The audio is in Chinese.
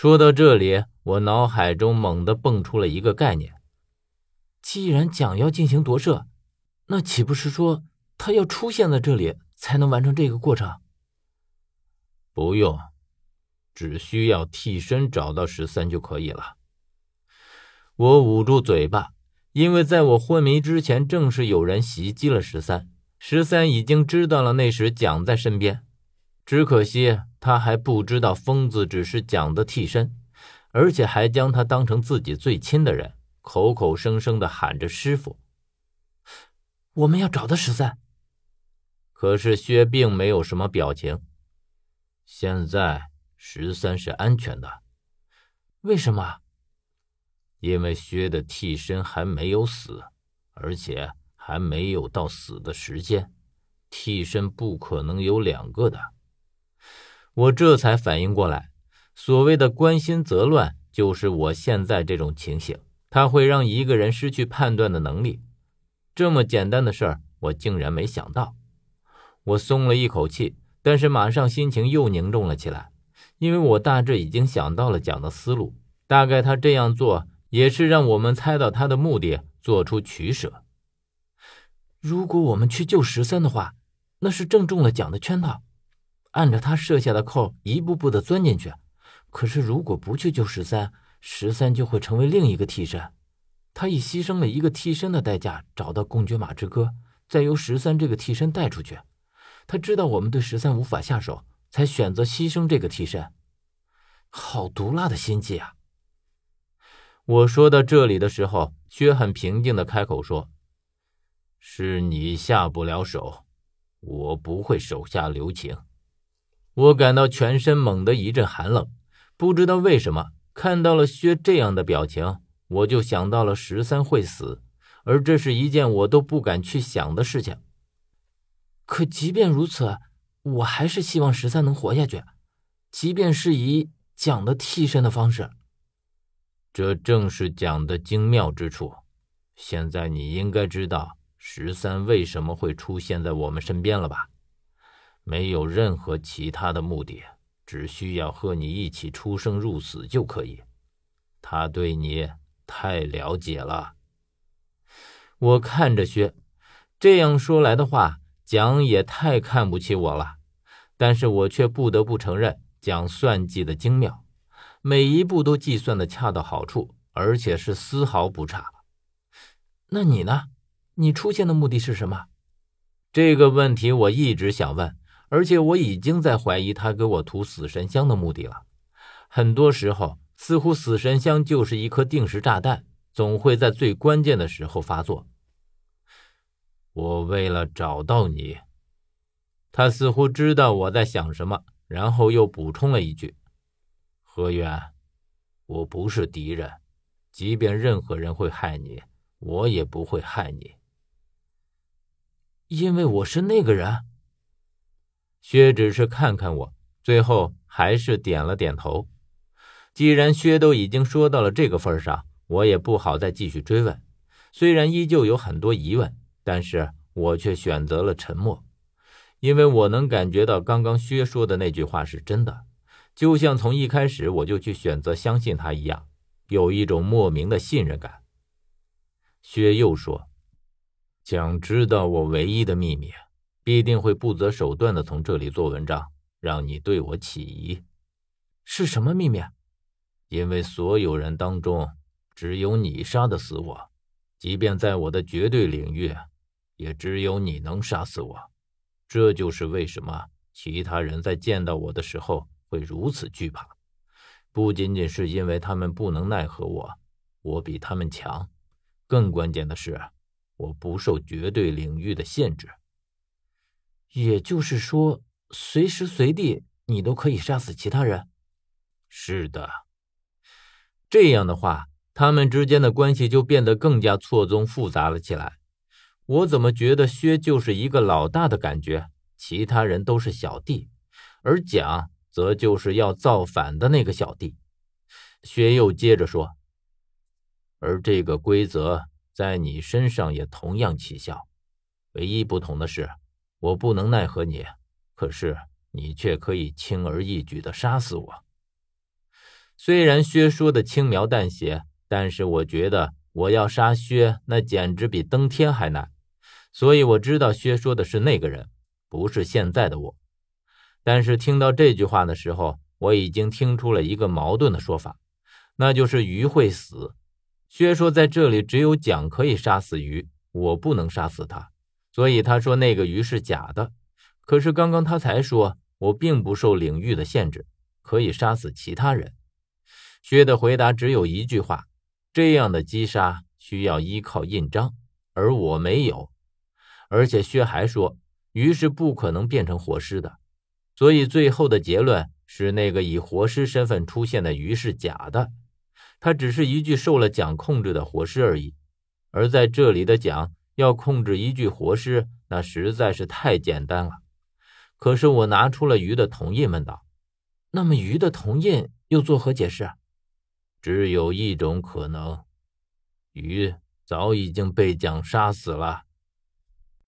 说到这里，我脑海中猛地蹦出了一个概念：既然蒋要进行夺舍，那岂不是说他要出现在这里才能完成这个过程？不用，只需要替身找到十三就可以了。我捂住嘴巴，因为在我昏迷之前，正是有人袭击了十三。十三已经知道了那时蒋在身边，只可惜他还不知道疯子只是蒋的替身，而且还将他当成自己最亲的人，口口声声的喊着师傅。我们要找到十三，可是薛并没有什么表情。现在十三是安全的，为什么？因为薛的替身还没有死，而且还没有到死的时间。替身不可能有两个的。我这才反应过来，所谓的关心则乱，就是我现在这种情形。他会让一个人失去判断的能力。这么简单的事儿，我竟然没想到。我松了一口气，但是马上心情又凝重了起来，因为我大致已经想到了蒋的思路，大概他这样做。也是让我们猜到他的目的，做出取舍。如果我们去救十三的话，那是正中了蒋的圈套，按着他设下的扣，一步步的钻进去。可是如果不去救十三，十三就会成为另一个替身。他以牺牲了一个替身的代价找到公爵马之歌，再由十三这个替身带出去。他知道我们对十三无法下手，才选择牺牲这个替身。好毒辣的心计啊！我说到这里的时候，薛很平静的开口说：“是你下不了手，我不会手下留情。”我感到全身猛地一阵寒冷，不知道为什么，看到了薛这样的表情，我就想到了十三会死，而这是一件我都不敢去想的事情。可即便如此，我还是希望十三能活下去，即便是以蒋的替身的方式。这正是讲的精妙之处。现在你应该知道十三为什么会出现在我们身边了吧？没有任何其他的目的，只需要和你一起出生入死就可以。他对你太了解了。我看着薛，这样说来的话，蒋也太看不起我了。但是我却不得不承认蒋算计的精妙。每一步都计算的恰到好处，而且是丝毫不差。那你呢？你出现的目的是什么？这个问题我一直想问，而且我已经在怀疑他给我涂死神香的目的了。很多时候，似乎死神香就是一颗定时炸弹，总会在最关键的时候发作。我为了找到你，他似乎知道我在想什么，然后又补充了一句。何远，我不是敌人，即便任何人会害你，我也不会害你，因为我是那个人。薛只是看看我，最后还是点了点头。既然薛都已经说到了这个份上，我也不好再继续追问。虽然依旧有很多疑问，但是我却选择了沉默，因为我能感觉到刚刚薛说的那句话是真的。就像从一开始我就去选择相信他一样，有一种莫名的信任感。薛又说：“想知道我唯一的秘密，必定会不择手段的从这里做文章，让你对我起疑。是什么秘密？因为所有人当中，只有你杀得死我，即便在我的绝对领域，也只有你能杀死我。这就是为什么其他人在见到我的时候。”会如此惧怕，不仅仅是因为他们不能奈何我，我比他们强，更关键的是，我不受绝对领域的限制。也就是说，随时随地你都可以杀死其他人。是的，这样的话，他们之间的关系就变得更加错综复杂了起来。我怎么觉得薛就是一个老大的感觉，其他人都是小弟，而蒋。则就是要造反的那个小弟，薛又接着说：“而这个规则在你身上也同样起效，唯一不同的是，我不能奈何你，可是你却可以轻而易举的杀死我。”虽然薛说的轻描淡写，但是我觉得我要杀薛，那简直比登天还难。所以我知道薛说的是那个人，不是现在的我。但是听到这句话的时候，我已经听出了一个矛盾的说法，那就是鱼会死。薛说在这里只有蒋可以杀死鱼，我不能杀死他，所以他说那个鱼是假的。可是刚刚他才说我并不受领域的限制，可以杀死其他人。薛的回答只有一句话：这样的击杀需要依靠印章，而我没有。而且薛还说，鱼是不可能变成活尸的，所以最后的结论是那个以活尸身份出现的鱼是假的，他只是一具受了蒋控制的活尸而已。而在这里的蒋要控制一具活尸，那实在是太简单了。可是我拿出了鱼的铜印，问道：“那么鱼的铜印又作何解释？”只有一种可能，鱼早已经被蒋杀死了。